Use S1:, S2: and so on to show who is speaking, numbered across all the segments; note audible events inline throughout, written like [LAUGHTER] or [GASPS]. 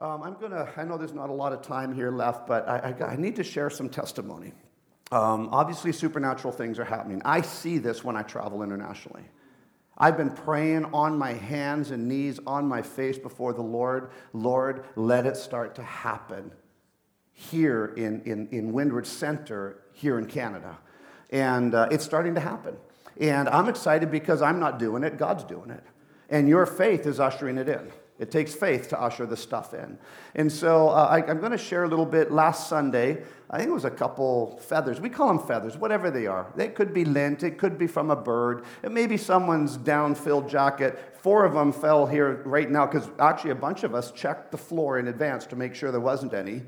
S1: Um, I'm going to, I know there's not a lot of time here left, but I, I, I need to share some testimony. Um, obviously, supernatural things are happening. I see this when I travel internationally. I've been praying on my hands and knees, on my face before the Lord. Lord, let it start to happen here in, in, in Windward Center, here in Canada. And uh, it's starting to happen. And I'm excited because I'm not doing it, God's doing it. And your faith is ushering it in. It takes faith to usher the stuff in. And so uh, I, am going to share a little bit. Last Sunday, I think it was a couple feathers. We call them feathers, whatever they are. They could be lint, it could be from a bird, it may be someone's down-filled jacket. Four of them fell here right now because actually a bunch of us checked the floor in advance to make sure there wasn't any.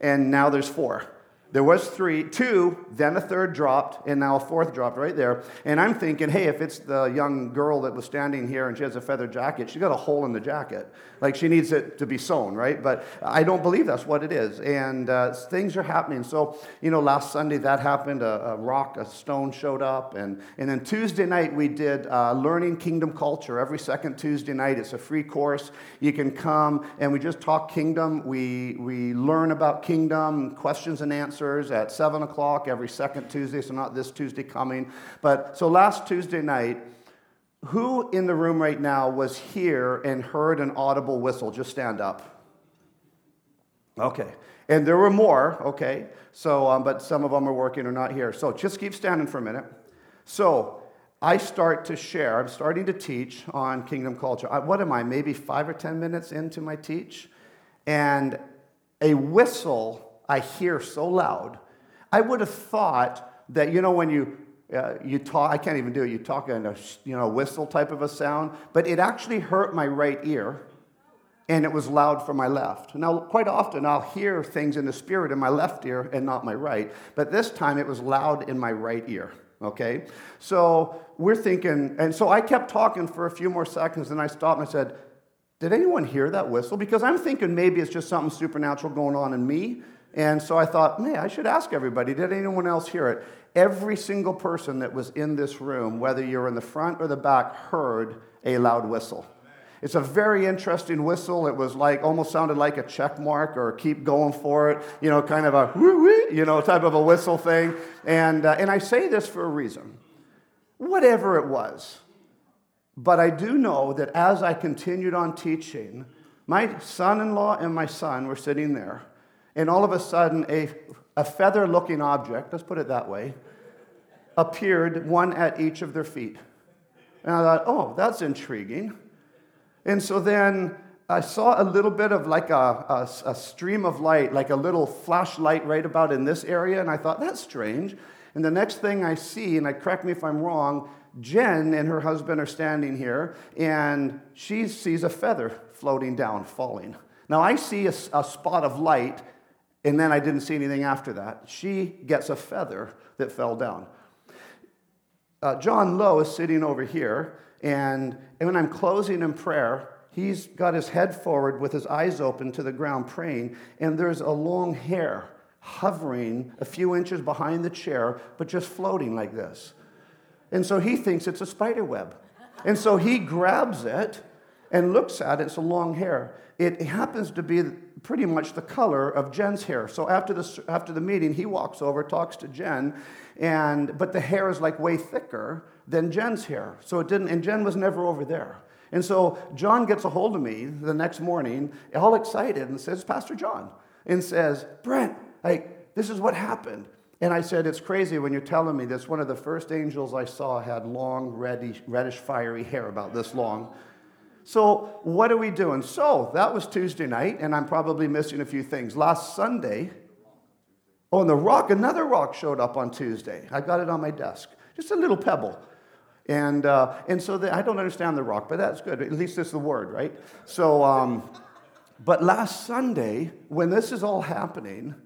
S1: And now there's four. There was three, two, then a third dropped, and now a fourth dropped right there. And I'm thinking, hey, if it's the young girl that was standing here and she has a feather jacket, she got a hole in the jacket. Like she needs it to be sewn, right? But I don't believe that's what it is. And uh, things are happening. So, you know, last Sunday that happened. A, a rock, a stone showed up. And, and then Tuesday night we did uh, Learning Kingdom Culture. Every second Tuesday night, it's a free course. You can come and we just talk kingdom. We, we learn about kingdom, questions and answers answers at 7 o'clock every second Tuesday, so not this Tuesday coming. But so last Tuesday night, who in the room right now was here and heard an audible whistle? Just stand up. Okay. And there were more, okay? So, um, but some of them are working or not here. So just keep standing for a minute. So I start to share, I'm starting to teach on kingdom culture. I, what am I, maybe five or 10 minutes into my teach? And a whistle I hear so loud. I would have thought that, you know, when you, uh, you talk, I can't even do it, you talk in a you know, whistle type of a sound, but it actually hurt my right ear and it was loud for my left. Now, quite often I'll hear things in the spirit in my left ear and not my right, but this time it was loud in my right ear. Okay? So we're thinking, and so I kept talking for a few more seconds, and I stopped and I said, Did anyone hear that whistle? Because I'm thinking maybe it's just something supernatural going on in me. And so I thought, man, I should ask everybody, did anyone else hear it? Every single person that was in this room, whether you're in the front or the back, heard a loud whistle. It's a very interesting whistle. It was like almost sounded like a check mark or keep going for it, you know, kind of a you know, type of a whistle thing. And, uh, and I say this for a reason. Whatever it was. But I do know that as I continued on teaching, my son in law and my son were sitting there and all of a sudden, a, a feather looking object, let's put it that way, appeared, one at each of their feet. And I thought, oh, that's intriguing. And so then I saw a little bit of like a, a, a, stream of light, like a little flashlight right about in this area, and I thought, that's strange. And the next thing I see, and I correct me if I'm wrong, Jen and her husband are standing here, and she sees a feather floating down, falling. Now I see a, a spot of light and then I didn't see anything after that. She gets a feather that fell down. Uh, John Lowe is sitting over here, and, and when I'm closing in prayer, he's got his head forward with his eyes open to the ground praying, and there's a long hair hovering a few inches behind the chair, but just floating like this. And so he thinks it's a spider web. And so he grabs it and looks at it. It's a long hair. It happens to be pretty much the color of Jen's hair. So after the, after the meeting, he walks over, talks to Jen, and, but the hair is like way thicker than Jen's hair. So it didn't, and Jen was never over there. And so John gets a hold of me the next morning, all excited, and says, Pastor John, and says, Brent, like, this is what happened. And I said, It's crazy when you're telling me this. One of the first angels I saw had long, reddish, reddish fiery hair about this long. So, what are we doing? So, that was Tuesday night, and I'm probably missing a few things. Last Sunday, oh, and the rock, another rock showed up on Tuesday. I got it on my desk, just a little pebble. And, uh, and so the, I don't understand the rock, but that's good. At least it's the word, right? So, um, but last Sunday, when this is all happening,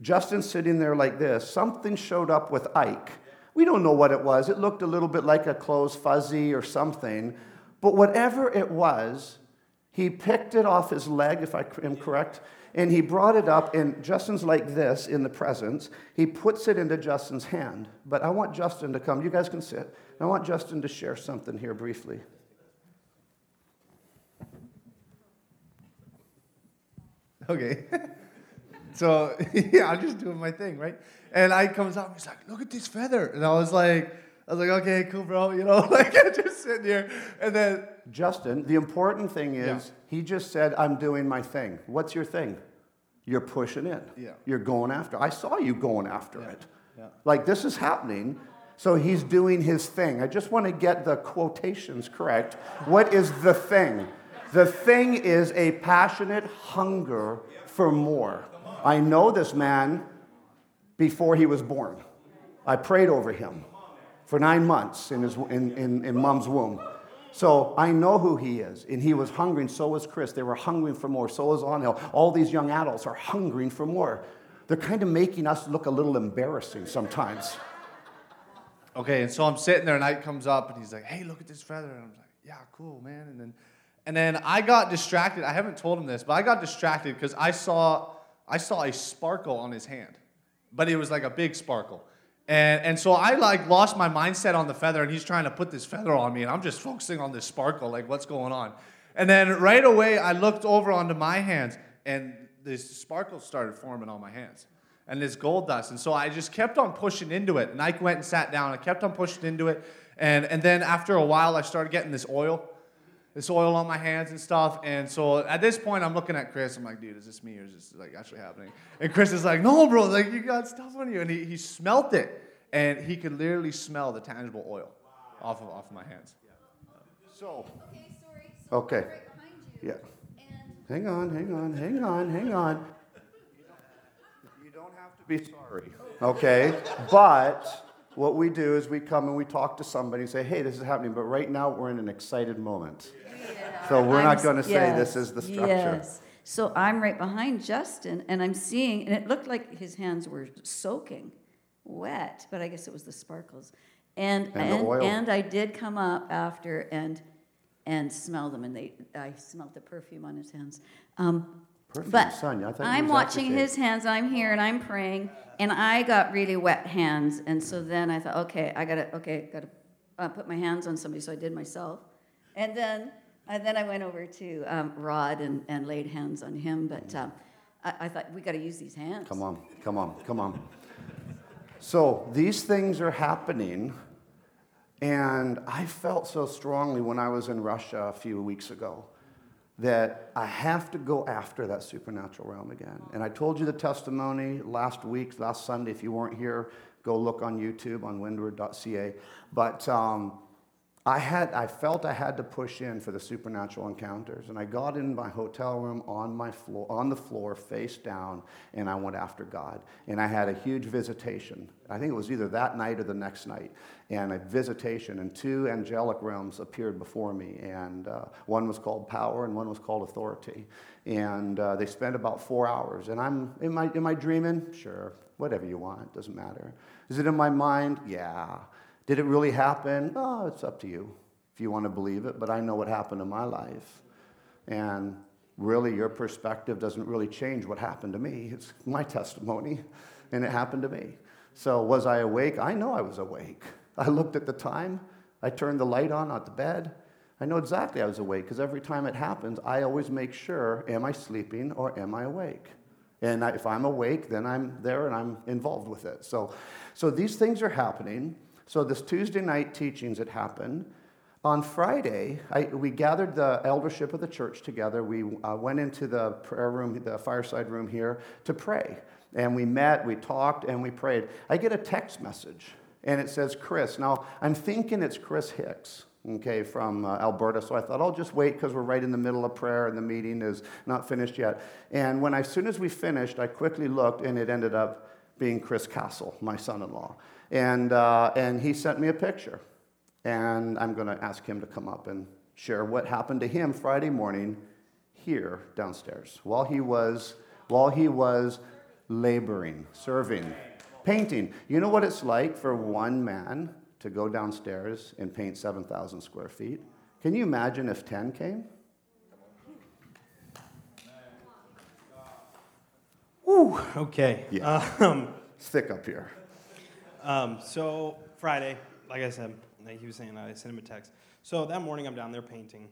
S1: Justin's sitting there like this. Something showed up with Ike. We don't know what it was. It looked a little bit like a closed fuzzy or something. But whatever it was, he picked it off his leg, if I am correct, and he brought it up, and Justin's like this in the presence. He puts it into Justin's hand. But Ike want Justin to come. You guys can sit. I want Justin to share something here briefly.
S2: okay. [LAUGHS] so [LAUGHS] yeah, I'm just doing my thing, right? And I comes up, he's like, look at this feather. And I was like, I was like, okay, cool, bro. You know, [LAUGHS] like I'm just sitting here. And then
S1: Justin, the important thing is
S2: Yeah.
S1: he just said, I'm doing my thing. What's your thing? You're pushing in.
S2: Yeah.
S1: You're going after. I saw you going after it.
S2: Yeah.
S1: Like this is happening. So he's doing his thing. I just want to get the quotations correct. What is the thing? The thing is a passionate hunger for more. I know this man before he was born. I prayed over him for nine months in, his, in, in, in mom's womb. So I know who he is. And he was hungering, so was Chris. They were hungering for more. So was Onhill. All these young adults are hungering for more. They're kind of making us look a little embarrassing sometimes.
S2: Okay, and so I'm sitting there, and Ike comes up, and he's like, "Hey, look at this feather," and I'm like, "Yeah, cool, man." And then, and then I got distracted. I haven't told him this, but I got distracted because I saw I saw a sparkle on his hand, but it was like a big sparkle, and and so I like lost my mindset on the feather, and he's trying to put this feather on me, and I'm just focusing on this sparkle, like what's going on, and then right away I looked over onto my hands, and this sparkle started forming on my hands and this gold dust. And so I just kept on pushing into it. And I went and sat down. I kept on pushing into it. And, and then after a while, I started getting this oil, this oil on my hands and stuff. And so at this point, I'm looking at Chris. I'm like, dude, is this me or is this like actually happening? And Chris is like, no, bro, like you got stuff on you. And he, he smelt it. And he could literally smell the tangible oil off of, off of my hands.
S1: So,
S3: Okay, sorry. So
S1: Okay.
S3: Right
S1: yeah.
S3: And
S1: Hang on, hang on, hang on, hang on. [LAUGHS] You don't have to be sorry, okay? But what we do is we come and we talk to somebody and say, hey, this is happening, but right now we're in an excited moment. So we're not
S4: I'm-
S1: going to say this is the structure.
S4: Yes. So I'm right behind Justin, and I'm seeing, and it looked like his hands were soaking wet, but I guess it was the sparkles. And
S1: And
S4: and, and I did come up after and and smell them, and they I smelled the perfume on his hands. Um, But
S1: son, I thought
S4: I'm watching his hands. I'm here and I'm praying, and I got really wet hands, and so then I thought, okay, I gotta, okay, gotta uh, put my hands on somebody. So I did myself, and then and then I went over to um, Rod and, and laid hands on him. But um, I, I thought we got to use these hands.
S1: Come on, come on, come on. So these things are happening, and I felt so strongly when I was in Russia a few weeks ago that I have to go after that supernatural realm again. And I told you the testimony last week, last Sunday. If you weren't here, go look on YouTube on windward.ca. But um, I had, I felt I had to push in for the supernatural encounters, and I got in my hotel room on my floor, on the floor, face down, and I went after God. And I had a huge visitation. I think it was either that night or the next night, and a visitation, and two angelic realms appeared before me, and uh, one was called power, and one was called authority. And uh, they spent about four hours. And I'm, am I, am I dreaming? Sure, whatever you want, doesn't matter. Is it in my mind? Yeah. Did it really happen? Oh, it's up to you if you want to believe it, but I know what happened in my life. And really, your perspective doesn't really change what happened to me. It's my testimony, and it happened to me. So, was I awake? I know I was awake. I looked at the time, I turned the light on at the bed. I know exactly I was awake because every time it happens, I always make sure am I sleeping or am I awake? And if I'm awake, then I'm there and I'm involved with it. So, so these things are happening. So this Tuesday night teachings had happened. On Friday, I, we gathered the eldership of the church together. We uh, went into the prayer room, the fireside room here, to pray. And we met, we talked, and we prayed. I get a text message, and it says Chris. Now, I'm thinking it's Chris Hicks, okay, from uh, Alberta. So I thought I'll just wait because we're right in the middle of prayer and the meeting is not finished yet. And when, as soon as we finished, I quickly looked, and it ended up being Chris Castle, my son in law. And, uh, and he sent me a picture. And I'm going to ask him to come up and share what happened to him Friday morning here downstairs while he was, while he was laboring, serving, painting. You know what it's like for one man to go downstairs and paint 7,000 square feet? Can you imagine if 10 came?
S5: Ooh, okay.
S1: Yeah.
S5: Um,
S1: It's thick up here.
S5: Um, so Friday, like I said, like he was saying, I sent him a text. So that morning I'm down there painting,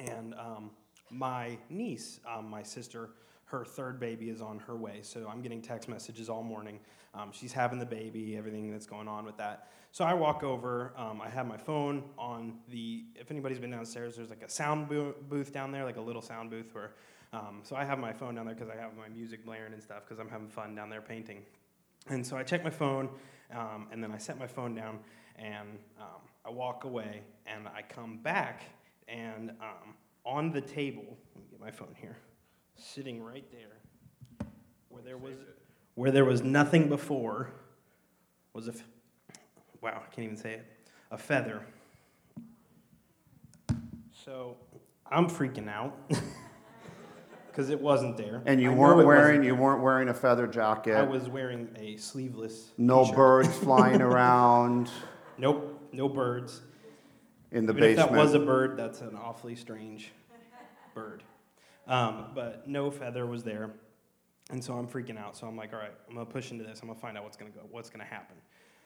S5: and um, my niece, um, my sister, her third baby is on her way. So I'm getting text messages all morning. Um, she's having the baby, everything that's going on with that. So I walk over. Um, I have my phone on the. If anybody's been downstairs, there's like a sound bo- booth down there, like a little sound booth where. Um, so I have my phone down there because I have my music blaring and stuff because I'm having fun down there painting. And so I check my phone, um, and then I set my phone down, and um, I walk away, and I come back, and um, on the table, let me get my phone here, sitting right there, where there was where there was nothing before, was a f- wow, I can't even say it, a feather. So I'm freaking out [LAUGHS] because it wasn't there.
S1: And you
S5: I
S1: weren't wearing you weren't wearing a feather jacket.
S5: I was wearing a sleeveless.
S1: no
S5: t-shirt.
S1: birds [LAUGHS] flying around
S5: Nope, no birds.
S1: in the
S5: Even if
S1: basement.
S5: that was a bird, that's an awfully strange bird. Um, but no feather was there, and so I'm freaking out. So I'm like, all right, I'm gonna push into this. I'm gonna find out what's gonna go, what's gonna happen.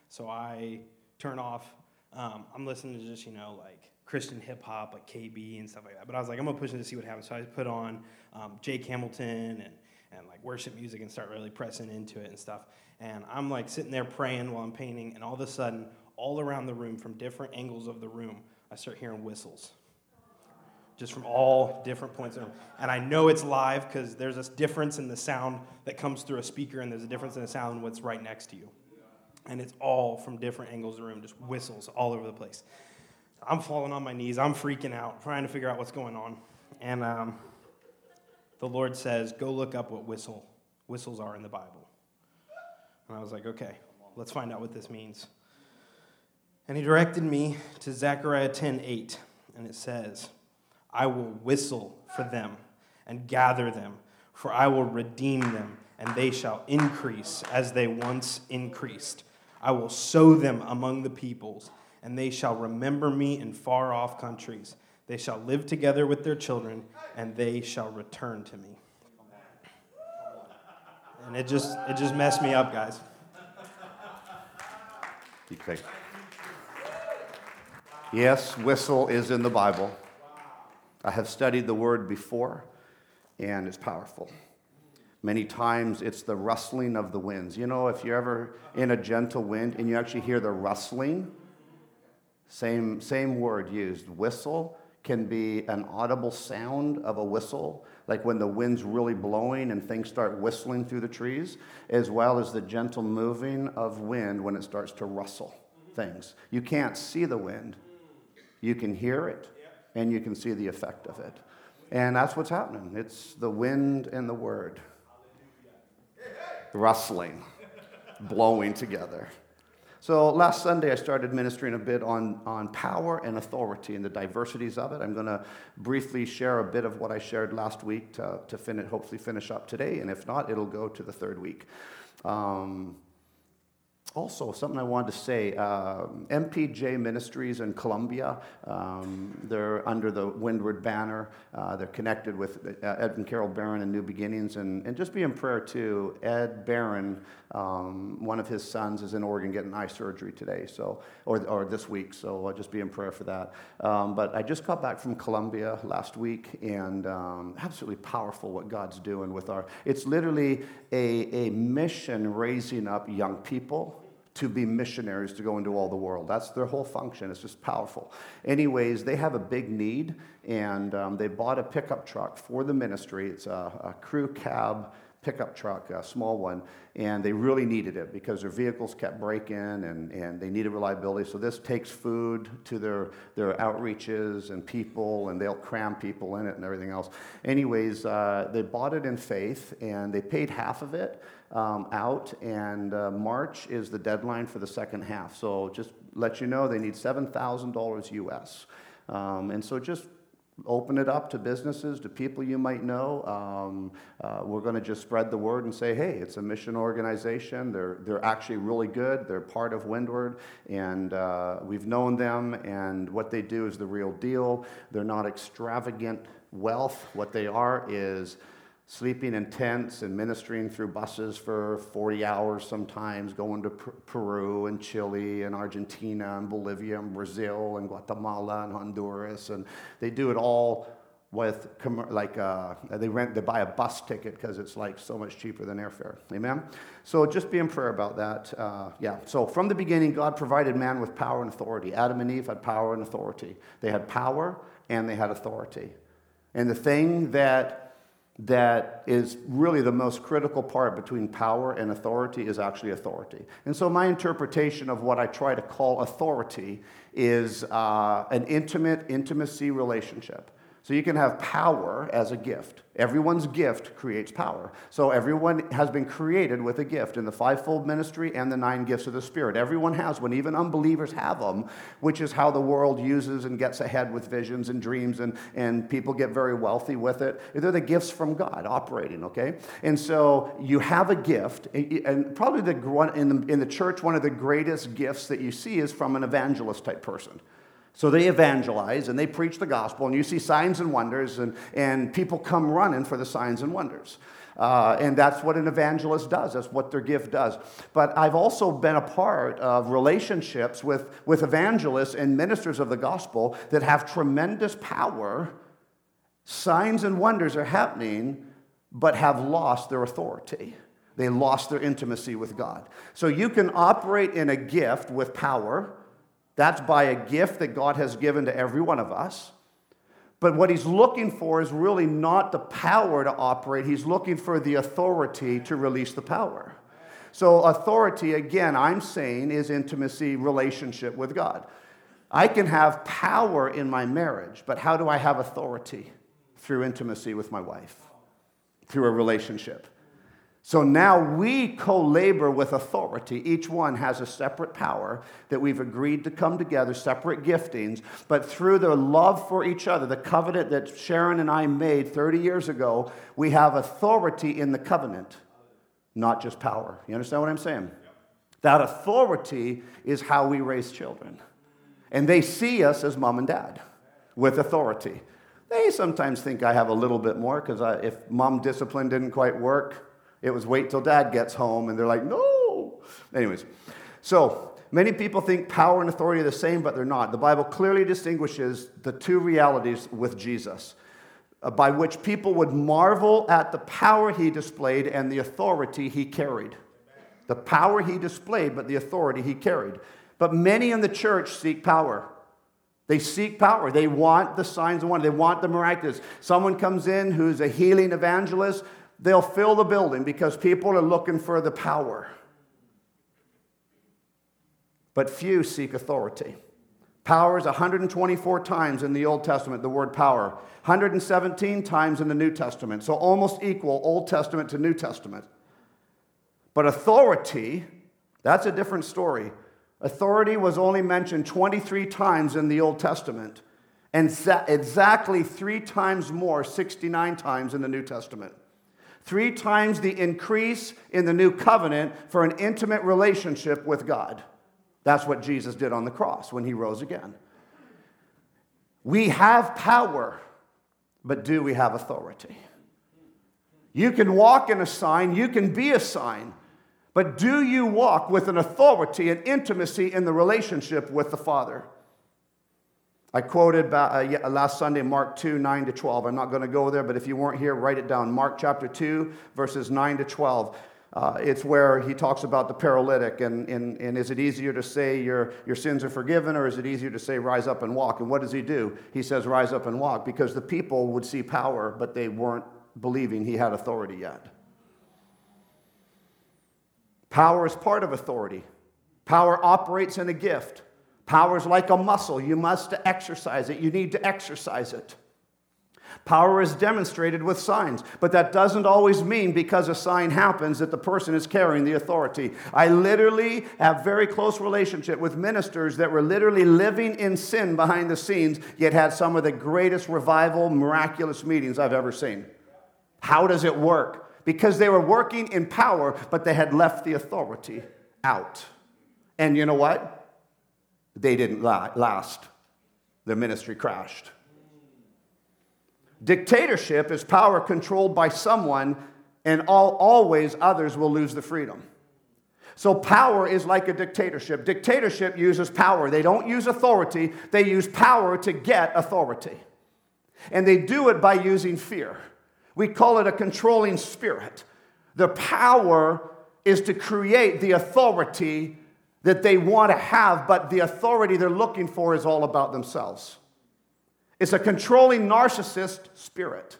S5: So I turn off. Um, I'm listening to just you know like Christian hip hop, like KB and stuff like that. But I was like, I'm gonna push in to see what happens. So I put on um, Jake Hamilton and and like worship music and start really pressing into it and stuff. And I'm like sitting there praying while I'm painting, and all of a sudden, all around the room, from different angles of the room, I start hearing whistles. Just from all different points. of And I know it's live because there's this difference in the sound that comes through a speaker, and there's a difference in the sound what's right next to you. And it's all from different angles of the room, just whistles all over the place. I'm falling on my knees. I'm freaking out, trying to figure out what's going on. And um, the Lord says, Go look up what whistle whistles are in the Bible. And I was like, Okay, let's find out what this means. And he directed me to Zechariah 10 8, and it says, I will whistle for them and gather them, for I will redeem them, and they shall increase as they once increased. I will sow them among the peoples, and they shall remember me in far off countries. They shall live together with their children, and they shall return to me. And it just it just messed me up, guys.
S1: You take- Yes, whistle is in the Bible. I have studied the word before, and it's powerful. Many times it's the rustling of the winds. You know, if you're ever in a gentle wind and you actually hear the rustling, same, same word used. Whistle can be an audible sound of a whistle, like when the wind's really blowing and things start whistling through the trees, as well as the gentle moving of wind when it starts to rustle things. You can't see the wind, you can hear it, and you can see the effect of it. And that's what's happening. It's the wind and the word rustling, blowing together. So last Sunday, I started ministering a bit on, on power and authority and the diversities of it. I'm going to briefly share a bit of what I shared last week to, to fin- hopefully finish up today, and if not, it'll go to the third week. Um, also, something I wanted to say um, MPJ Ministries in Colombia, um, they're under the Windward banner. Uh, they're connected with uh, Ed and Carol Barron and New Beginnings. And, and just be in prayer too. Ed Barron, um, one of his sons, is in Oregon getting eye surgery today, so or, or this week. So I'll just be in prayer for that. Um, but I just got back from Colombia last week, and um, absolutely powerful what God's doing with our. It's literally a, a mission raising up young people to be missionaries to go into all the world. That's their whole function. It's just powerful. Anyways, they have a big need, and um, they bought a pickup truck for the ministry. It's a, a crew cab pickup truck, a small one, and they really needed it because their vehicles kept breaking and, and they needed reliability. So this takes food to their, their outreaches and people, and they'll cram people in it and everything else. Anyways, uh, they bought it in faith, and they paid half of it um, out, and uh, March is the deadline for the second half. So just let you know, they need $7,000 US. Um, and so just open it up to businesses, to people you might know. Um, uh, we're going to just spread the word and say, hey, it's a mission organization. They're, they're actually really good. They're part of Windward, and uh, we've known them, and what they do is the real deal. They're not extravagant wealth. What they are is sleeping in tents and ministering through buses for 40 hours sometimes, going to Per- Peru and Chile and Argentina and Bolivia and Brazil and Guatemala and Honduras. And they do it all with like uh, they rent they buy a bus ticket because it's like so much cheaper than airfare. Amen? So just be in prayer about that uh, yeah. So from the beginning god provided man with power and authority. Adam and eve had power and authority. They had power and they had authority. And the thing that that is really the most critical part between power and authority is actually authority. And so, my interpretation of what I try to call authority is uh, an intimate intimacy relationship. So you can have power as a gift. Everyone's gift creates power. So everyone has been created with a gift in the fivefold ministry and the nine gifts of the Spirit. Everyone has one, even unbelievers have them, which is how the world uses and gets ahead with visions and dreams, and, and people get very wealthy with it. They're the gifts from God operating, okay? And so you have a gift, and probably the, in, the, in the church, one of the greatest gifts that you see is from an evangelist type person. So they evangelize and they preach the gospel, and you see signs and wonders, and, and people come running for the signs and wonders. Uh, and that's what an evangelist does. That's what their gift does. But I've also been a part of relationships with, with evangelists and ministers of the gospel that have tremendous power. Signs and wonders are happening, but have lost their authority. They lost their intimacy with God. So you can operate in a gift with power that's by a gift that God has given to every one of us. But what he's looking for is really not the power to operate, he's looking for the authority to release the power. So, authority, again, I'm saying, is intimacy, relationship with God. I can have power in my marriage, but how do I have authority? Through intimacy with my wife, through a relationship. So now we co labor with authority. Each one has a separate power that we've agreed to come together, separate giftings, but through the love for each other, the covenant that Sharon and I made 30 years ago, we have authority in the covenant, not just power. You understand what I'm saying? That authority is how we raise children. And they see us as mom and dad with authority. They sometimes think I have a little bit more because if mom discipline didn't quite work, it was wait till dad gets home, and they're like, no. Anyways, so many people think power and authority are the same, but they're not. The Bible clearly distinguishes the two realities with Jesus, uh, by which people would marvel at the power he displayed and the authority he carried. The power he displayed, but the authority he carried. But many in the church seek power. They seek power. They want the signs and wonders. They want the miraculous. Someone comes in who's a healing evangelist they'll fill the building because people are looking for the power. But few seek authority. Power is 124 times in the Old Testament, the word power, 117 times in the New Testament. So almost equal Old Testament to New Testament. But authority, that's a different story. Authority was only mentioned 23 times in the Old Testament, and exactly three times more, 69 times in the New Testament. Three times the increase in the new covenant for an intimate relationship with God. That's what Jesus did on the cross when he rose again. We have power, but do we have authority? You can walk in a sign, you can be a sign, but do you walk with an authority and intimacy in the relationship with the Father? I quoted uh, last Sunday Mark 2, 9 to 12. I'm not going to go there, but if you weren't here, write it down. Mark chapter 2, verses 9 to 12. Uh, it's where he talks about the paralytic, and, and, and is it easier to say your, your sins are forgiven, or is it easier to say rise up and walk? And what does he do? He says rise up and walk because the people would see power, but they weren't believing he had authority yet. Power is part of authority, power operates in a gift. Power is like a muscle. You must exercise it. You need to exercise it. Power is demonstrated with signs, but that doesn't always mean because a sign happens that the person is carrying the authority. I literally have very close relationship with ministers that were literally living in sin behind the scenes, yet had some of the greatest revival, miraculous meetings I've ever seen. How does it work? Because they were working in power, but they had left the authority out. And you know what? They didn't last. Their ministry crashed. Dictatorship is power controlled by someone, and all, always others will lose the freedom. So, power is like a dictatorship. Dictatorship uses power. They don't use authority, they use power to get authority. And they do it by using fear. We call it a controlling spirit. The power is to create the authority that they want to have, but the authority they're looking for is all about themselves. It's a controlling narcissist spirit.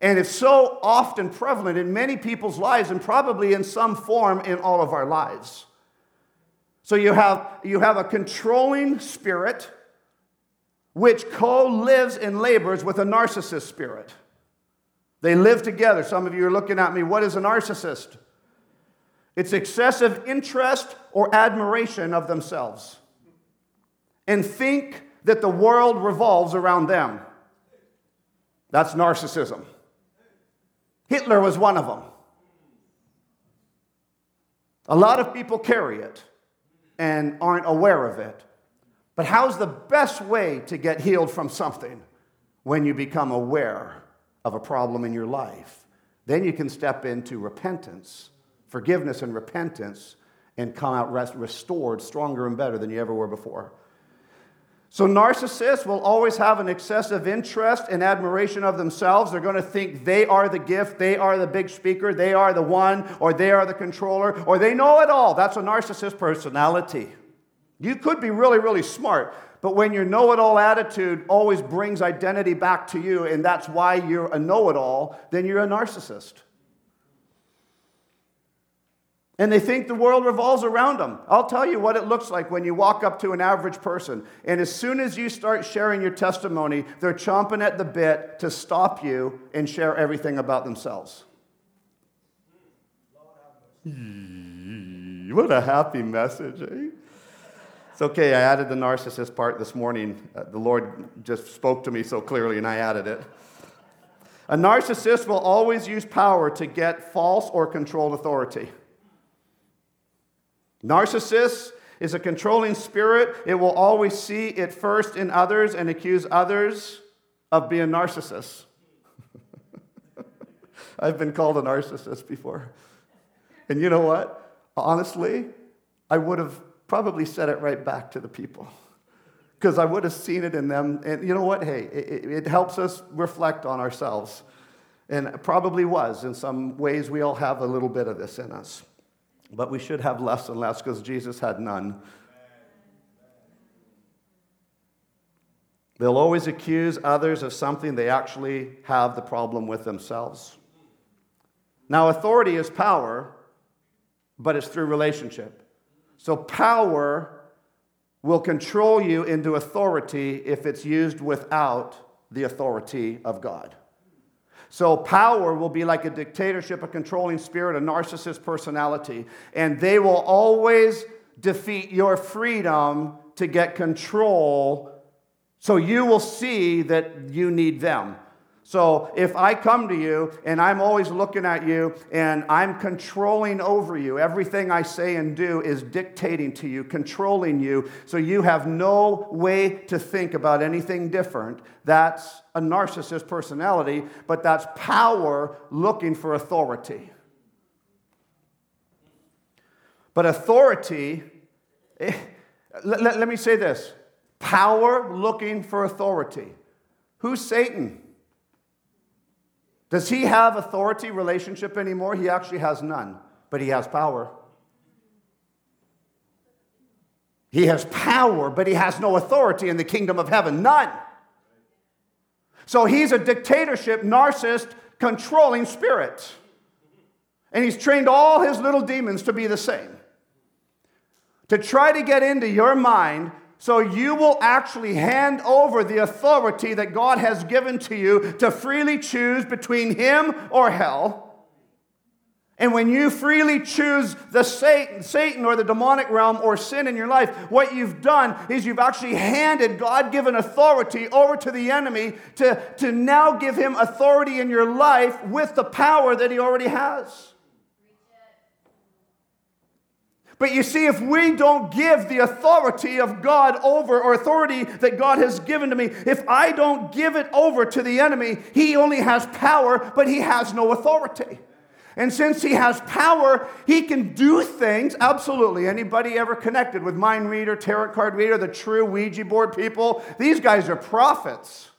S1: And it's so often prevalent in many people's lives and probably in some form in all of our lives. So you have, you have a controlling spirit which co lives and labors with a narcissist spirit. They live together. Some of you are looking at me. What is a narcissist? It's excessive interest or admiration of themselves and think that the world revolves around them. That's narcissism. Hitler was one of them. A lot of people carry it and aren't aware of it. But how's the best way to get healed from something? When you become aware of a problem in your life. Then you can step into repentance, forgiveness and repentance, and come out rest, restored, stronger and better than you ever were before. So, narcissists will always have an excessive interest and admiration of themselves. They're going to think they are the gift, they are the big speaker, they are the one, or they are the controller, or they know it all. That's a narcissist personality. You could be really, really smart, but when your know it all attitude always brings identity back to you, and that's why you're a know it all, then you're a narcissist. And they think the world revolves around them. I'll tell you what it looks like when you walk up to an average person. And as soon as you start sharing your testimony, they're chomping at the bit to stop you and share everything about themselves. What a happy message, eh? It's okay, I added the narcissist part this morning. Uh, the Lord just spoke to me so clearly, and I added it. A narcissist will always use power to get false or controlled authority. Narcissist is a controlling spirit. It will always see it first in others and accuse others of being narcissists. [LAUGHS] I've been called a narcissist before. And you know what? Honestly, I would have probably said it right back to the people because I would have seen it in them. And you know what? Hey, it, it, helps us reflect on ourselves. And it probably was. In some ways, we all have a little bit of this in us. But we should have less and less because Jesus had none. They'll always accuse others of something they actually have the problem with themselves. Now, authority is power, but it's through relationship. So, power will control you into authority if it's used without the authority of God. So, power will be like a dictatorship, a controlling spirit, a narcissist personality, and they will always defeat your freedom to get control. So, you will see that you need them. So if I come to you and I'm always looking at you and I'm controlling over you, everything I say and do is dictating to you, controlling you, so you have no way to think about anything different, that's a narcissist personality, but that's power looking for authority. But authority, eh, let, let, let me say this power looking for authority. Who's Satan? Does he have authority relationship anymore? He actually has none, but he has power. He has power, but he has no authority in the kingdom of heaven. None. So he's a dictatorship, narcissist, controlling spirit. And he's trained all his little demons to be the same. To try to get into your mind so you will actually hand over the authority that God has given to you to freely choose between him or hell. And when you freely choose the Satan, Satan or the demonic realm or sin in your life, what you've done is you've actually handed God given authority over to the enemy to, to now give him authority in your life with the power that he already has. But you see, if we don't give the authority of God over, or authority that God has given to me, if I don't give it over to the enemy, he only has power, but he has no authority. And since he has power, he can do things. Absolutely. Anybody ever connected with mind reader, tarot card reader, the true Ouija board people? These guys are prophets.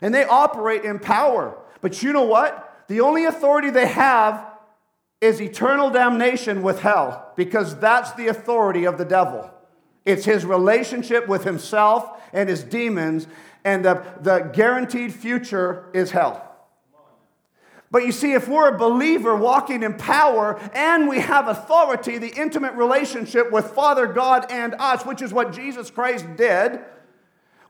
S1: And they operate in power. But you know what? The only authority they have is eternal damnation with hell, because that's the authority of the devil. It's his relationship with himself and his demons, and the, the guaranteed future is hell. But you see, if we're a believer walking in power and we have authority, the intimate relationship with Father God and us, which is what Jesus Christ did,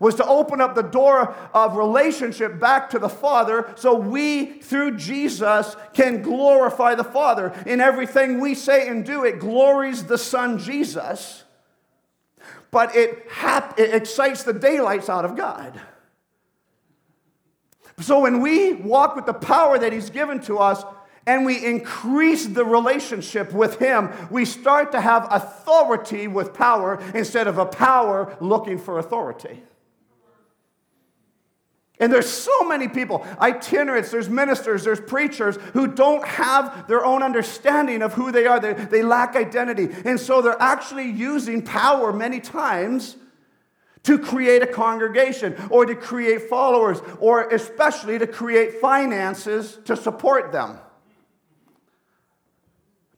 S1: was to open up the door of relationship back to the Father so we, through Jesus, can glorify the Father. In everything we say and do, it glories the Son Jesus, but it, hap- it excites the daylights out of God. So when we walk with the power that He's given to us, and we increase the relationship with Him, we start to have authority with power instead of a power looking for authority. And there's so many people, itinerants, there's ministers, there's preachers who don't have their own understanding of who they are. They, they lack identity. And so they're actually using power many times to create a congregation or to create followers or especially to create finances to support them.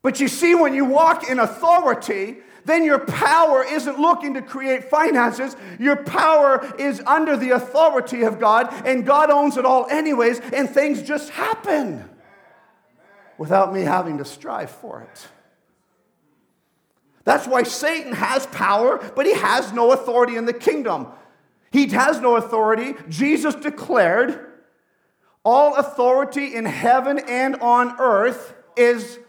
S1: But you see, when you walk in authority, then your power isn't looking to create finances. Your power is under the authority of God, and God owns it all, anyways, and things just happen without me having to strive for it. That's why Satan has power, but he has no authority in the kingdom. He has no authority. Jesus declared, All authority in heaven and on earth is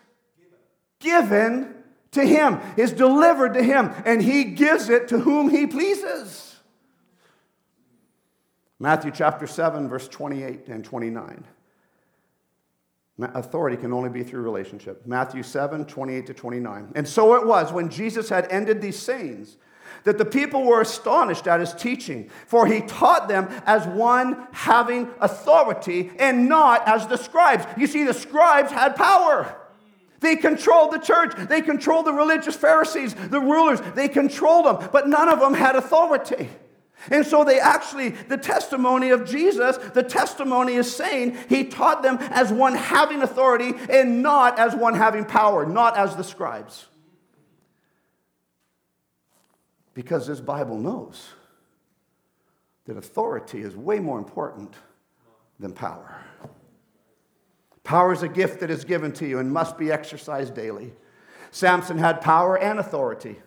S1: given to him, is delivered to him, and he gives it to whom he pleases. Matthew chapter 7, verse 28 and 29. Authority can only be through relationship. Matthew 7, 28 to 29. And so it was when Jesus had ended these sayings that the people were astonished at his teaching, for he taught them as one having authority and not as the scribes. You see, the scribes had power. They controlled the church. They controlled the religious Pharisees, the rulers. They controlled them, but none of them had authority. And so they actually, the testimony of Jesus, the testimony is saying he taught them as one having authority and not as one having power, not as the scribes. Because this Bible knows that authority is way more important than power. Power is a gift that is given to you and must be exercised daily. Samson had power and authority.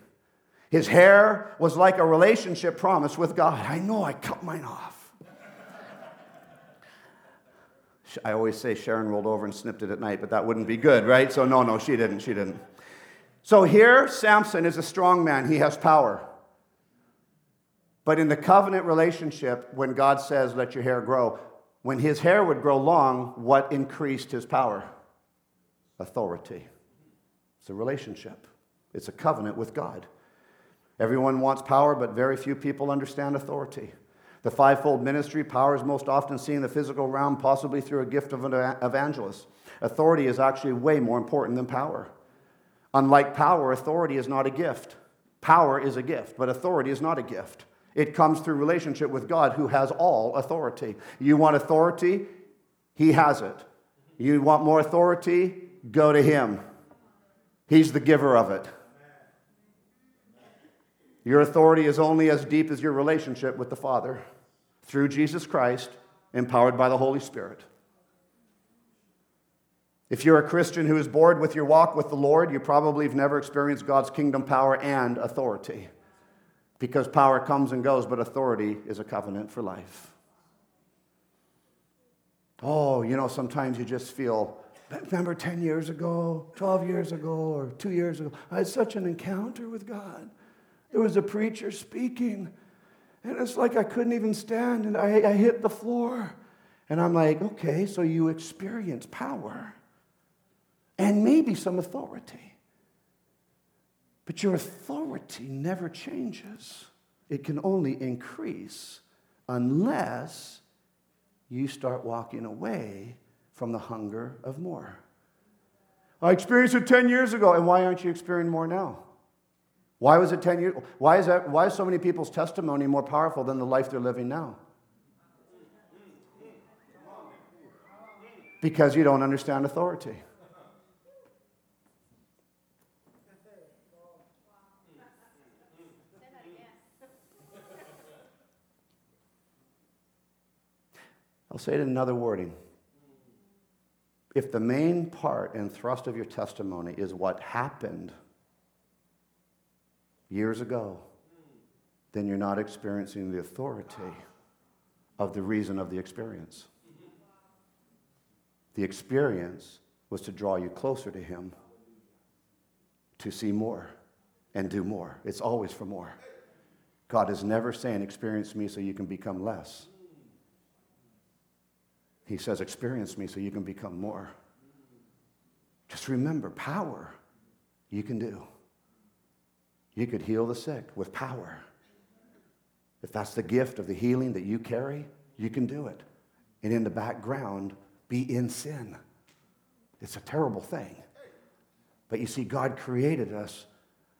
S1: His hair was like a relationship promise with God. I know I cut mine off. I always say Sharon rolled over and snipped it at night, but that wouldn't be good, right? So, no, no, she didn't. She didn't. So, here, Samson is a strong man. He has power. But in the covenant relationship, when God says, let your hair grow, when his hair would grow long, what increased his power? Authority. It's a relationship, it's a covenant with God. Everyone wants power, but very few people understand authority. The fivefold ministry, power is most often seen in the physical realm, possibly through a gift of an evangelist. Authority is actually way more important than power. Unlike power, authority is not a gift. Power is a gift, but authority is not a gift. It comes through relationship with God who has all authority. You want authority? He has it. You want more authority? Go to Him. He's the giver of it. Your authority is only as deep as your relationship with the Father through Jesus Christ, empowered by the Holy Spirit. If you're a Christian who is bored with your walk with the Lord, you probably have never experienced God's kingdom power and authority because power comes and goes, but authority is a covenant for life. Oh, you know, sometimes you just feel, remember 10 years ago, 12 years ago, or two years ago, I had such an encounter with God. There was a preacher speaking, and it's like I couldn't even stand, and I, I hit the floor. And I'm like, okay, so you experience power and maybe some authority. But your authority never changes, it can only increase unless you start walking away from the hunger of more. I experienced it 10 years ago, and why aren't you experiencing more now? Why was it 10 years? Why is, that, why is so many people's testimony more powerful than the life they're living now? Because you don't understand authority. I'll say it in another wording. If the main part and thrust of your testimony is what happened years ago, then you're not experiencing the authority of the reason of the experience. The experience was to draw you closer to Him, to see more and do more. It's always for more. God is never saying, Experience me so you can become less. He says, Experience me so you can become more. Just remember power you can do. You could heal the sick with power. If that's the gift of the healing that you carry, you can do it. And in the background, be in sin. It's a terrible thing. But you see, God created us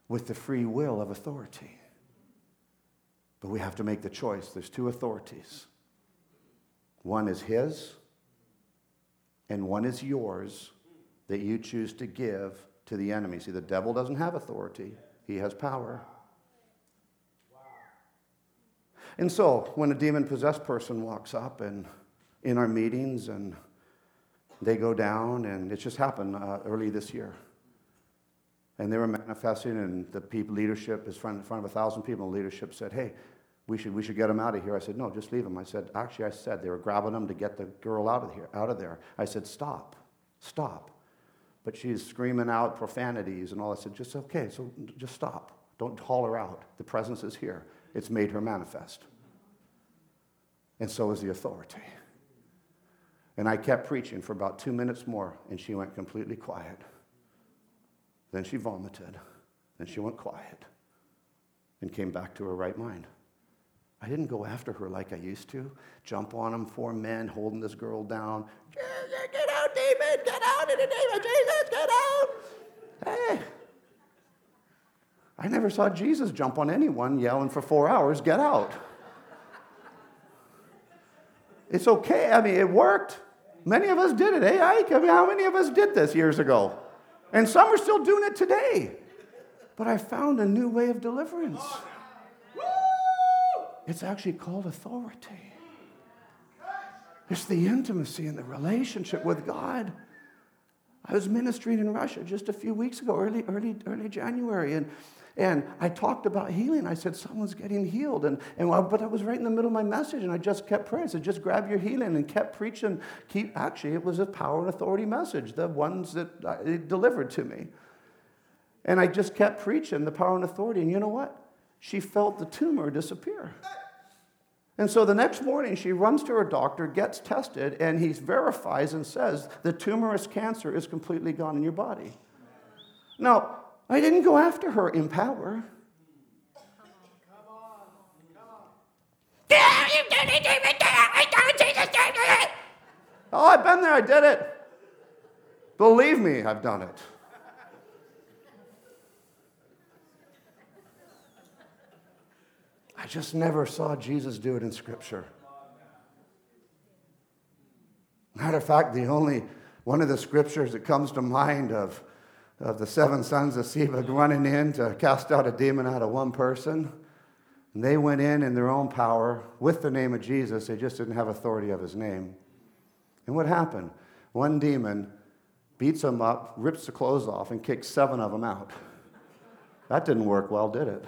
S1: with the free will of authority. But we have to make the choice. There's two authorities one is His, and one is yours that you choose to give to the enemy. See, the devil doesn't have authority, he has power. And so, when a demon possessed person walks up and in our meetings and they go down, and it just happened uh, early this year. And they were manifesting, and the people, leadership is in front, in front of a thousand people. And the leadership said, "Hey, we should we should get them out of here." I said, "No, just leave them." I said, "Actually, I said they were grabbing them to get the girl out of here, out of there." I said, "Stop, stop." But she's screaming out profanities and all. I said, "Just okay, so just stop. Don't holler out. The presence is here. It's made her manifest." And so is the authority. And I kept preaching for about two minutes more, and she went completely quiet. Then she vomited. Then she went quiet and came back to her right mind. I didn't go after her like I used to, jump on them, four men holding this girl down. Get out, David! Get out in the name of Jesus! Get out! Hey! I never saw Jesus jump on anyone yelling for four hours, get out. It's okay. I mean, it worked. Many of us did it, eh, Ike? I mean, how many of us did this years ago? And some are still doing it today. But I found a new way of deliverance. It's actually called authority. It's the intimacy and the relationship with God. I was ministering in Russia just a few weeks ago, early, early, early January, and and I talked about healing. I said, someone's getting healed. And, and, but I was right in the middle of my message, and I just kept praying. I said, just grab your healing and kept preaching. Keep, actually, it was a power and authority message, the ones that uh, it delivered to me. And I just kept preaching the power and authority. And you know what? She felt the tumor disappear. And so the next morning, she runs to her doctor, gets tested, and he verifies and says the tumorous cancer is completely gone in your body. Now, I didn't go after her in power. Oh, I've been there, I did it. Believe me, I've done it. I just never saw Jesus do it in Scripture. Matter of fact, the only one of the scriptures that comes to mind of of the seven sons of Sceva running in to cast out a demon out of one person. And they went in in their own power with the name of Jesus. They just didn't have authority of his name. And what happened? One demon beats them up, rips the clothes off, and kicks seven of them out. That didn't work well, did it?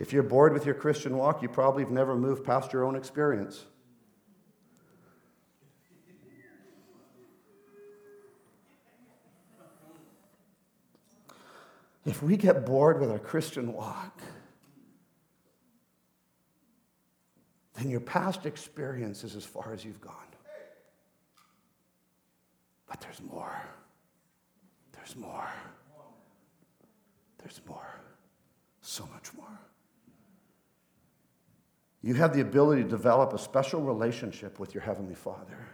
S1: If you're bored with your Christian walk, you probably have never moved past your own experience. If we get bored with our Christian walk, then your past experience is as far as you've gone. But there's more. There's more. There's more. So much more. You have the ability to develop a special relationship with your Heavenly Father.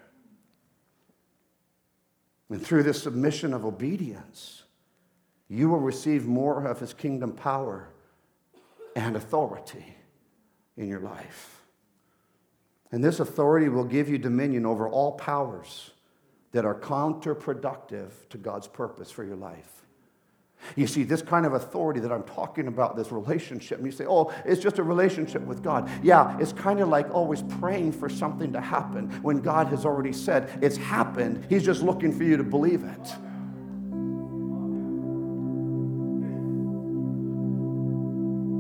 S1: And through this submission of obedience, you will receive more of his kingdom power and authority in your life. And this authority will give you dominion over all powers that are counterproductive to God's purpose for your life. You see, this kind of authority that I'm talking about, this relationship, and you say, oh, it's just a relationship with God. Yeah, it's kind of like always praying for something to happen when God has already said it's happened. He's just looking for you to believe it.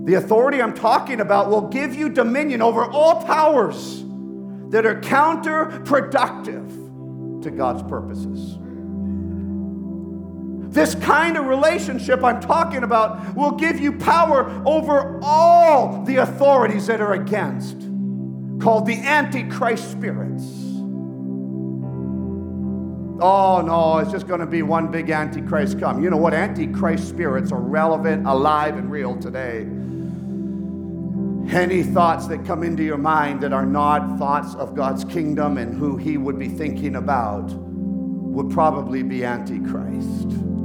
S1: The authority I'm talking about will give you dominion over all powers that are counterproductive to God's purposes. This kind of relationship I'm talking about will give you power over all the authorities that are against, called the Antichrist spirits. Oh no, it's just going to be one big Antichrist come. You know what? Antichrist spirits are relevant, alive, and real today. Any thoughts that come into your mind that are not thoughts of God's kingdom and who He would be thinking about would probably be Antichrist.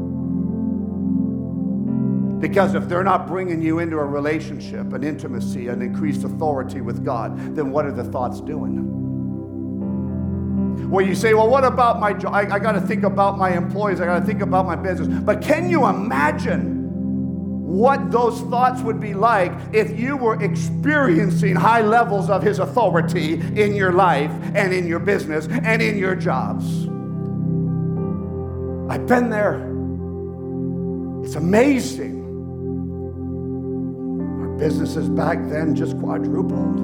S1: Because if they're not bringing you into a relationship, an intimacy, an increased authority with God, then what are the thoughts doing? Well, you say, well, what about my job? I, I got to think about my employees. I got to think about my business. But can you imagine what those thoughts would be like if you were experiencing high levels of His authority in your life and in your business and in your jobs? I've been there. It's amazing businesses back then just quadrupled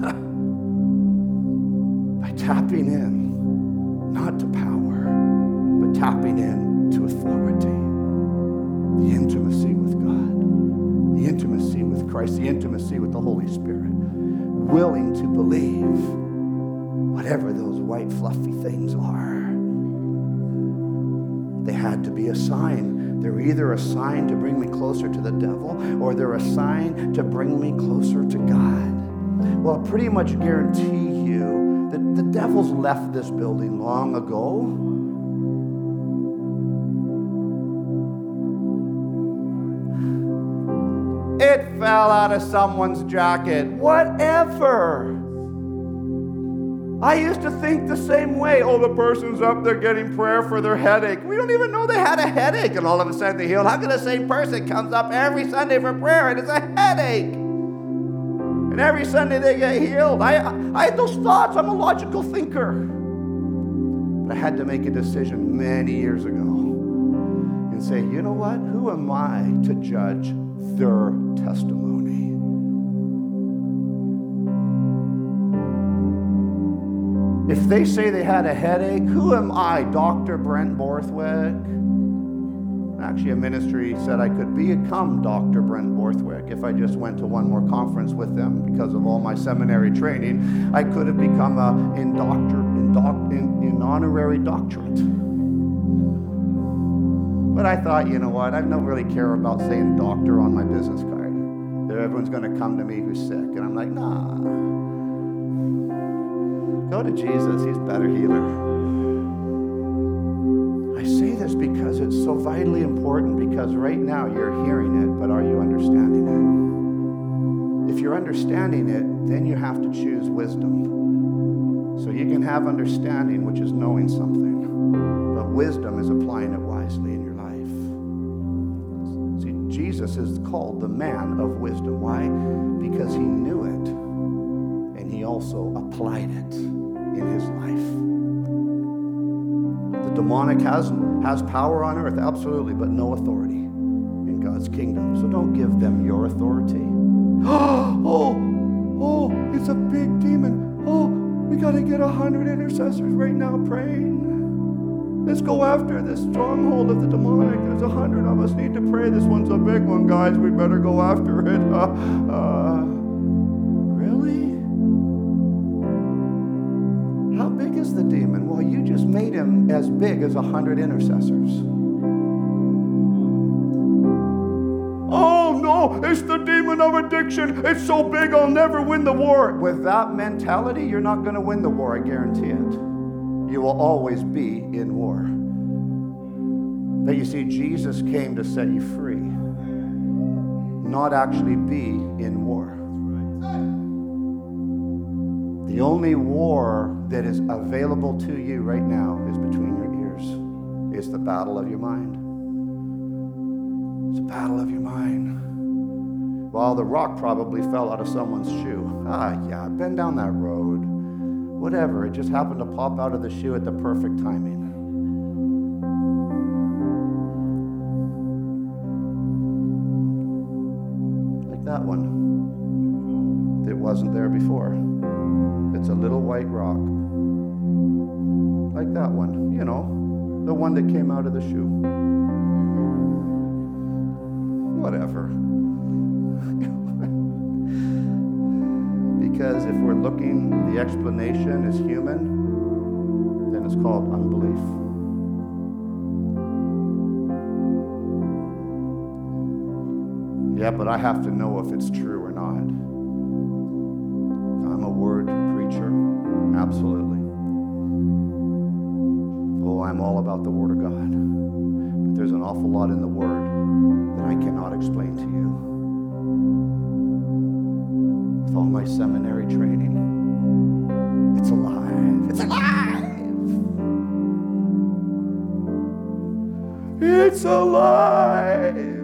S1: [LAUGHS] by tapping in, not to power, but tapping in to authority. The intimacy with God, the intimacy with Christ, the intimacy with the Holy Spirit, willing to believe whatever those white, fluffy things are. They had to be a sign they're either a sign to bring me closer to the devil or they're a sign to bring me closer to God. Well, I pretty much guarantee you that the devil's left this building long ago. It fell out of someone's jacket. Whatever. I used to think the same way. Oh, the person's up there getting prayer for their headache. We don't even know they had a headache, and all of a sudden they healed. How can the same person comes up every Sunday for prayer and it's a headache? And every Sunday they get healed. I, I had those thoughts. I'm a logical thinker. But I had to make a decision many years ago and say, you know what? Who am I to judge their testimony? If they say they had a headache, who am I, Dr. Brent Borthwick? Actually, a ministry said I could become Dr. Brent Borthwick if I just went to one more conference with them because of all my seminary training. I could have become a in doctor in, doc, in, in honorary doctorate. But I thought, you know what? I don't really care about saying doctor on my business card. That everyone's going to come to me who's sick, and I'm like, nah. Go to Jesus, He's better healer. I say this because it's so vitally important because right now you're hearing it, but are you understanding it? If you're understanding it, then you have to choose wisdom. So you can have understanding, which is knowing something, but wisdom is applying it wisely in your life. See, Jesus is called the man of wisdom. Why? Because he knew it and he also applied it in his life. The demonic has, has power on earth, absolutely, but no authority in God's kingdom. So don't give them your authority. [GASPS] oh, oh, it's a big demon. Oh, we got to get a hundred intercessors right now praying. Let's go after this stronghold of the demonic. There's a hundred of us need to pray. This one's a big one, guys. We better go after it. Uh, [LAUGHS] uh, as big as a hundred intercessors. Oh no, it's the demon of addiction. It's so big I'll never win the war. With that mentality, you're not going to win the war, I guarantee it. You will always be in war. But you see, Jesus came to set you free, not actually be in war. The only war that is available to you right now is. It's the battle of your mind. It's a battle of your mind. Well, the rock probably fell out of someone's shoe. Ah, yeah, been down that road. Whatever, it just happened to pop out of the shoe at the perfect timing. Like that one. That wasn't there before. It's a little white rock. Like that one, you know, the one that came out of the shoe. Whatever. because if we're looking, the explanation is human, then it's called unbelief. Yeah, but I have to know if it's true or not. I'm a word preacher, absolutely. I'm all about the Word of God. But there's an awful lot in the Word that I cannot explain to you. With all my seminary training, it's alive. It's alive. It's alive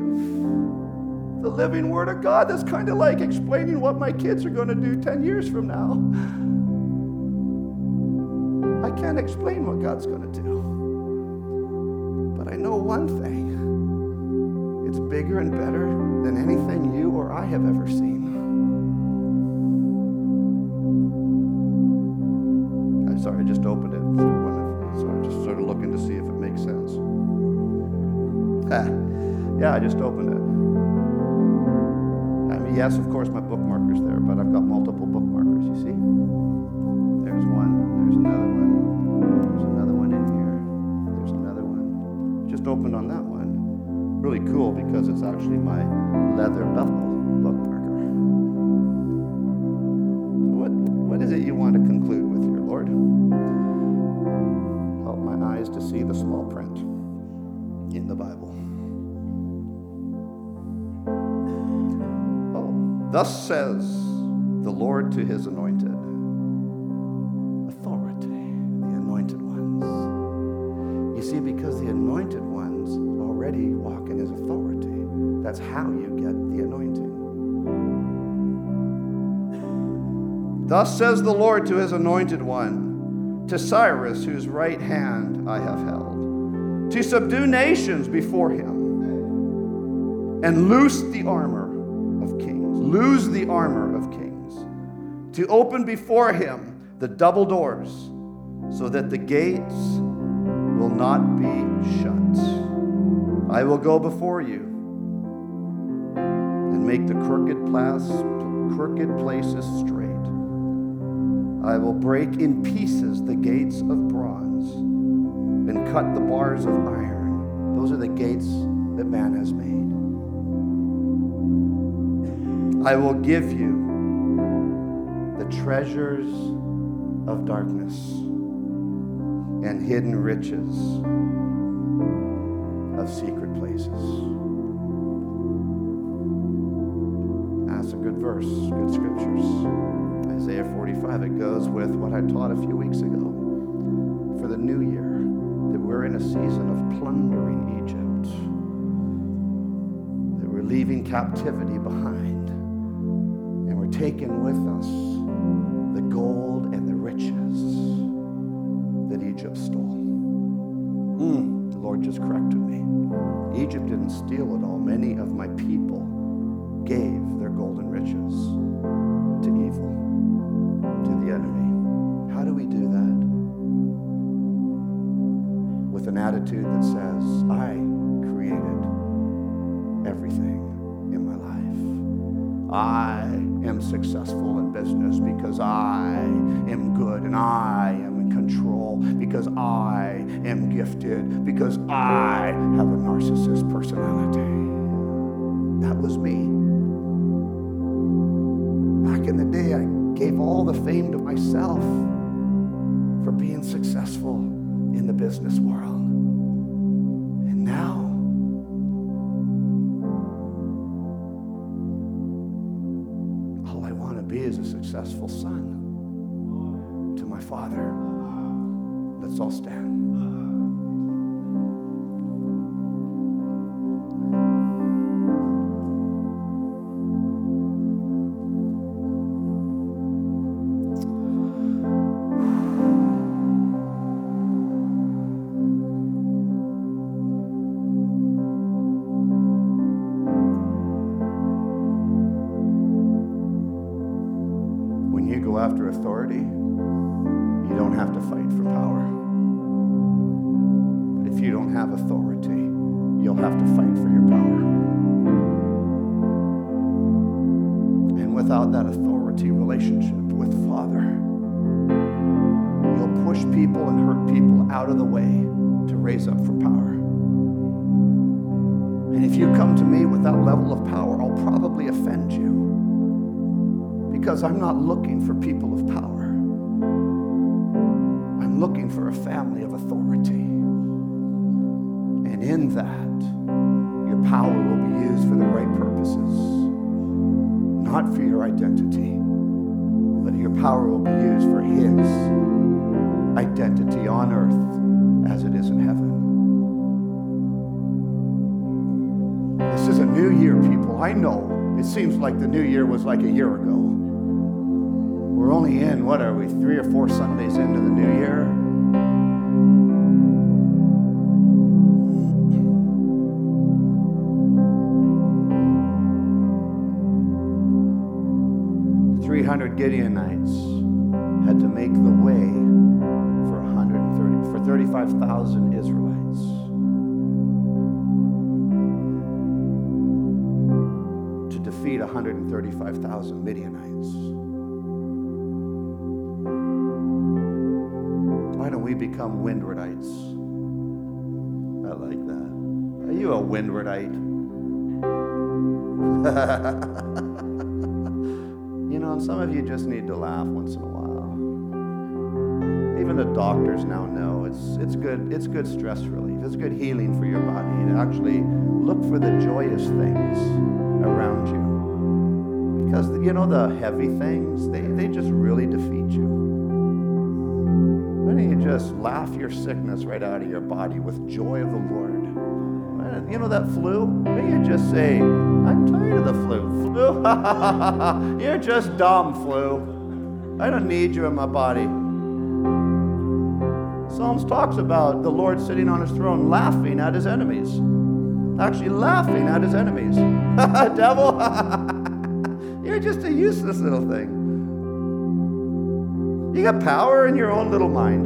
S1: the living Word of God. That's kind of like explaining what my kids are going to do 10 years from now. I can't explain what God's going to do. But I know one thing it's bigger and better than anything you or I have ever seen. I'm sorry, I just opened it. So I'm just sort of looking to see if it makes sense. Ah, yeah, I just opened it. I mean, yes, of course, my bookmarker's there, but I've got multiple bookmarkers, you see? It's actually my leather bevel bookmarker. So what, what is it you want to conclude with here, Lord? Help my eyes to see the small print in the Bible. Oh, thus says the Lord to his anointed. How you get the anointing. Thus says the Lord to his anointed one, to Cyrus, whose right hand I have held, to subdue nations before him, and loose the armor of kings, lose the armor of kings, to open before him the double doors, so that the gates will not be shut. I will go before you and make the crooked, plas- crooked places straight. I will break in pieces the gates of bronze and cut the bars of iron. Those are the gates that man has made. I will give you the treasures of darkness and hidden riches of secret places. Verse, good scriptures. Isaiah 45, it goes with what I taught a few weeks ago for the new year, that we're in a season of plundering Egypt, that we're leaving captivity behind, and we're taking with us the gold and the riches that Egypt stole. Mm, the Lord just corrected me. Egypt didn't steal it all. Many of my people successful in business because I am good and I am in control because I am gifted because I have a narcissist personality. That was me. Back in the day, I gave all the fame to myself for being successful in the business world. successful son to my father. Let's all stand. 400 Gideonites had to make the way for 130 for 35,000 Israelites. To defeat 135,000 Midianites. Why don't we become Windwardites? I like that. Are you a Windwardite? [LAUGHS] know, and some of you just need to laugh once in a while. Even the doctors now know it's, it's, good, it's good stress relief. It's good healing for your body to actually look for the joyous things around you. Because, you know, the heavy things, they, they just really defeat you. Why don't you just laugh your sickness right out of your body with joy of the Lord? You know that flu? Don't you just say, I'm tired of the flu. Flu, [LAUGHS] you're just dumb, flu. I don't need you in my body. Psalms talks about the Lord sitting on his throne laughing at his enemies. Actually, laughing at his enemies. [LAUGHS] Devil, [LAUGHS] you're just a useless little thing. You got power in your own little mind.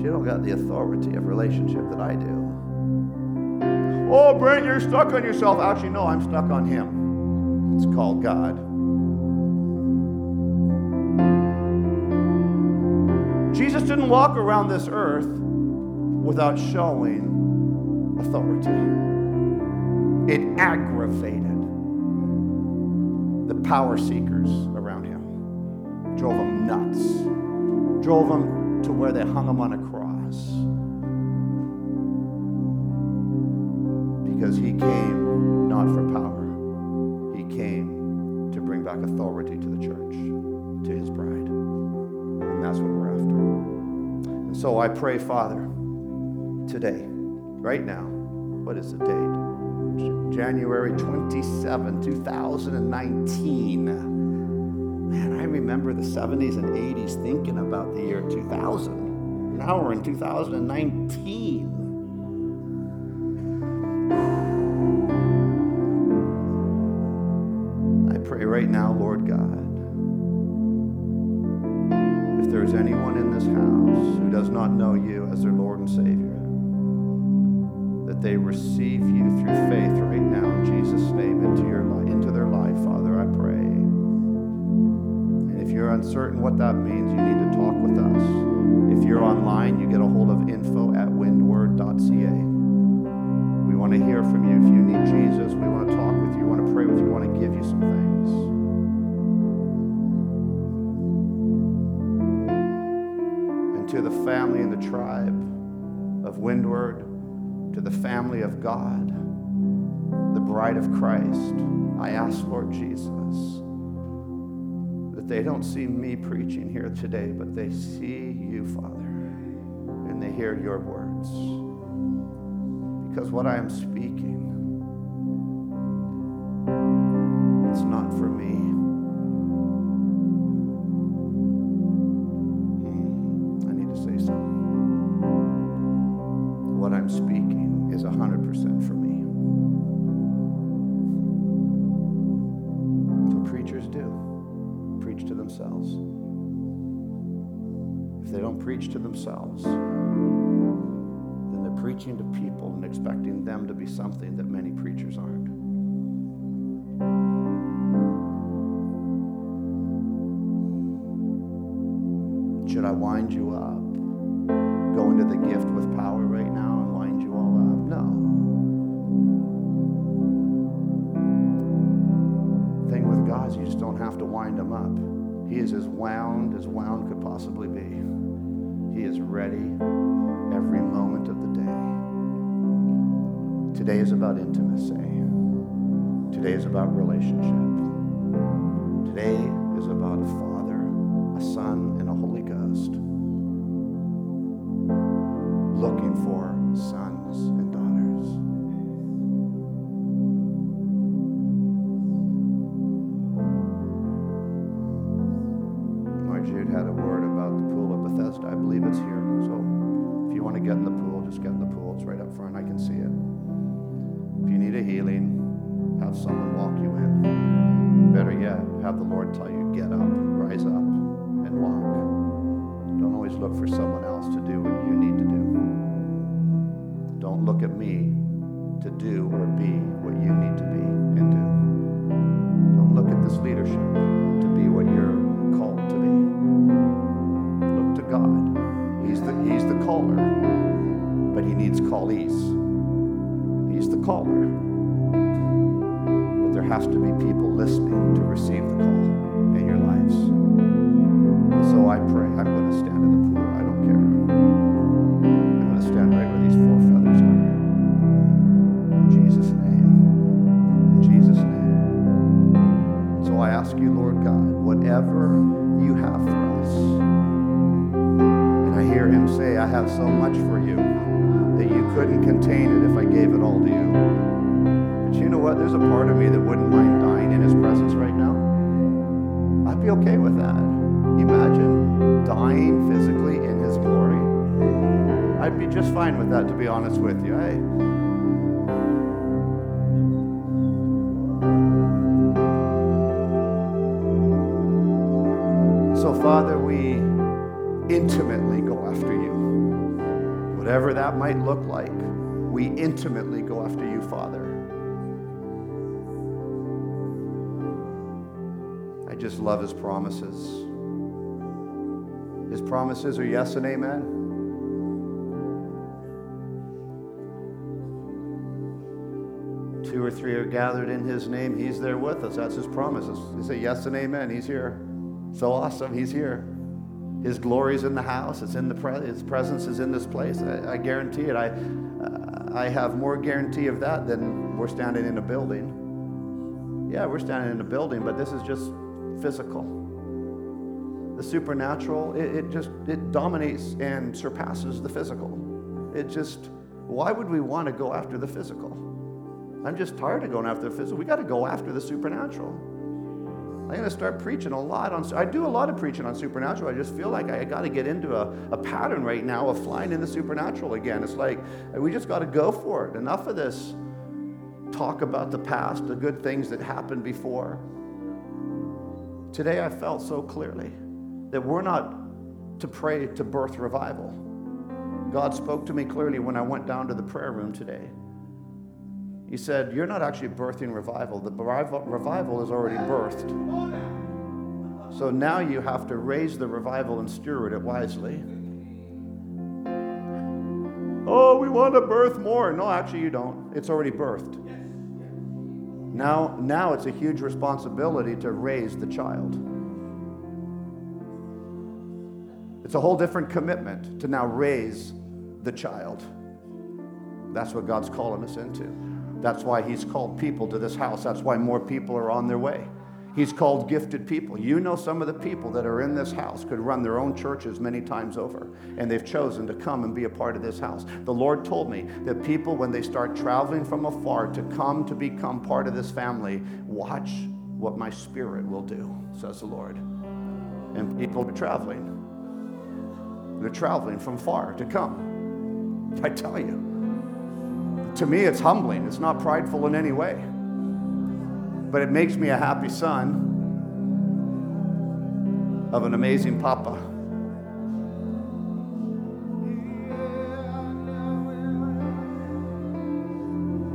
S1: You don't got the authority of relationship that I do. Oh, Brent, you're stuck on yourself. Actually, no, I'm stuck on Him. It's called God. Jesus didn't walk around this earth without showing authority. It aggravated the power seekers around him, drove them nuts, drove them to where they hung him on a cross. Because he came not for power, he came to bring back authority to the church, to his bride. And that's what we're after. And so I pray, Father, today, right now, what is the date? January 27, 2019. Man, I remember the 70s and 80s thinking about the year 2000. Now we're in 2019. Right now, Lord God, if there's anyone in this house who does not know you as their Lord and Savior, that they receive you through faith right now in Jesus' name into your into their life, Father, I pray. And if you're uncertain what that means, you need to talk with us. If you're online, you get a hold of info at windward.ca. We want to hear from you. If you need Jesus, family and the tribe of Windward, to the family of God, the bride of Christ, I ask, Lord Jesus, that they don't see me preaching here today, but they see you, Father, and they hear your words. Because what I am speaking, it's not for me. Themselves, then they're preaching to people and expecting them to be something that many preachers aren't. Should I wind you up? Go into the gift with power right now and wind you all up? No. thing with God is you just don't have to wind him up. He is as wound as wound could possibly be. He is ready every moment of the day. Today is about intimacy. Today is about relationship. Today is about a Father, a Son, and caller. But there has to be people listening to receive the call in your lives. So I pray. I'm going to stand in the pool. I don't care. I'm going to stand right where these four feathers are. In Jesus' name. In Jesus' name. So I ask you, Lord God, whatever you have for us. And I hear him say, I have so much for what? There's a part of me that wouldn't mind dying in his presence right now. I'd be okay with that. Imagine dying physically in his glory. I'd be just fine with that, to be honest with you. I, So, Father, we intimately go after you. Whatever that might look like, we intimately go after you, Father. Just love his promises. His promises are yes and amen. Two or three are gathered in his name, he's there with us. That's his promises. He say yes and amen. He's here. So awesome. He's here. His glory is in the house. It's in the pre- his presence is in this place. I, I guarantee it. I I have more guarantee of that than we're standing in a building. Yeah, we're standing in a building, but this is just physical. The supernatural, it, it just it dominates and surpasses the physical. It just why would we want to go after the physical? I'm just tired of going after the physical. We got to go after the supernatural. I'm going to start preaching a lot on. I do a lot of preaching on supernatural. I just feel like I got to get into a, a pattern right now of flying in the supernatural again. It's like we just got to go for it. Enough of this talk about the past, the good things that happened before. Today I felt so clearly that we're not to pray to birth revival. God spoke to me clearly when I went down to the prayer room today. He said, You're not actually birthing revival. The revival, is already birthed. So now you have to raise the revival and steward it wisely. Oh, we want to birth more. No, actually, you don't. It's already birthed. Now, now it's a huge responsibility to raise the child. It's a whole different commitment to now raise the child. That's what God's calling us into. That's why He's called people to this house. That's why more people are on their way. He's called gifted people. You know some of the people that are in this house could run their own churches many times over, and they've chosen to come and be a part of this house. The Lord told me that people, when they start traveling from afar to come to become part of this family, watch what my spirit will do, says the Lord. And people are traveling. They're traveling from far to come. I tell you. To me, it's humbling. It's not prideful in any way but it makes me a happy son of an amazing papa.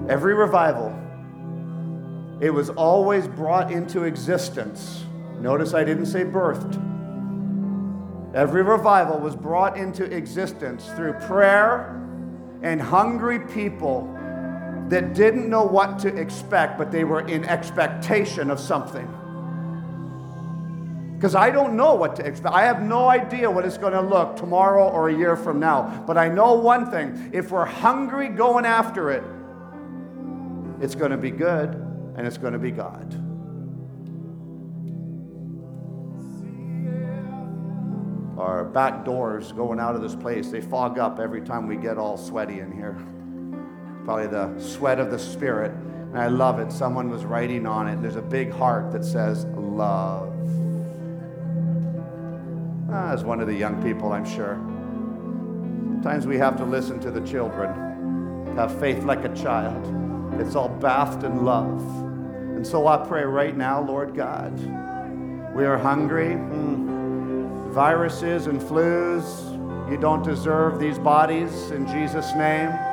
S1: Every revival, it was always brought into existence. Notice I didn't say birthed. Every revival was brought into existence through prayer and hungry people that didn't know what to expect, but they were in expectation of something. Because I don't know what to expect. I have no idea what it's going to look tomorrow or a year from now. But I know one thing if we're hungry going after it, it's going to be good and it's going to be God. Our back doors going out of this place, they fog up every time we get all sweaty in here probably the sweat of the Spirit. And I love it. Someone was writing on it. There's a big heart that says love. Ah, as one of the young people, I'm sure. Sometimes we have to listen to the children, have faith like a child. It's all bathed in love. And so I pray right now, Lord God, we are hungry. Mm. Viruses and flus, you don't deserve these bodies in Jesus' name.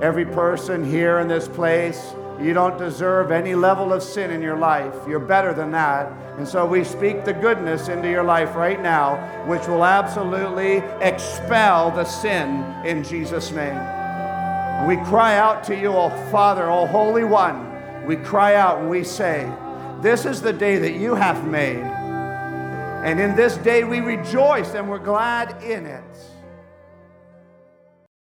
S1: Every person here in this place, you don't deserve any level of sin in your life. You're better than that. And so we speak the goodness into your life right now, which will absolutely expel the sin in Jesus' name. We cry out to you, O Father, O Holy One. We cry out and we say, This is the day that you have made. And in this day we rejoice and we're glad in it.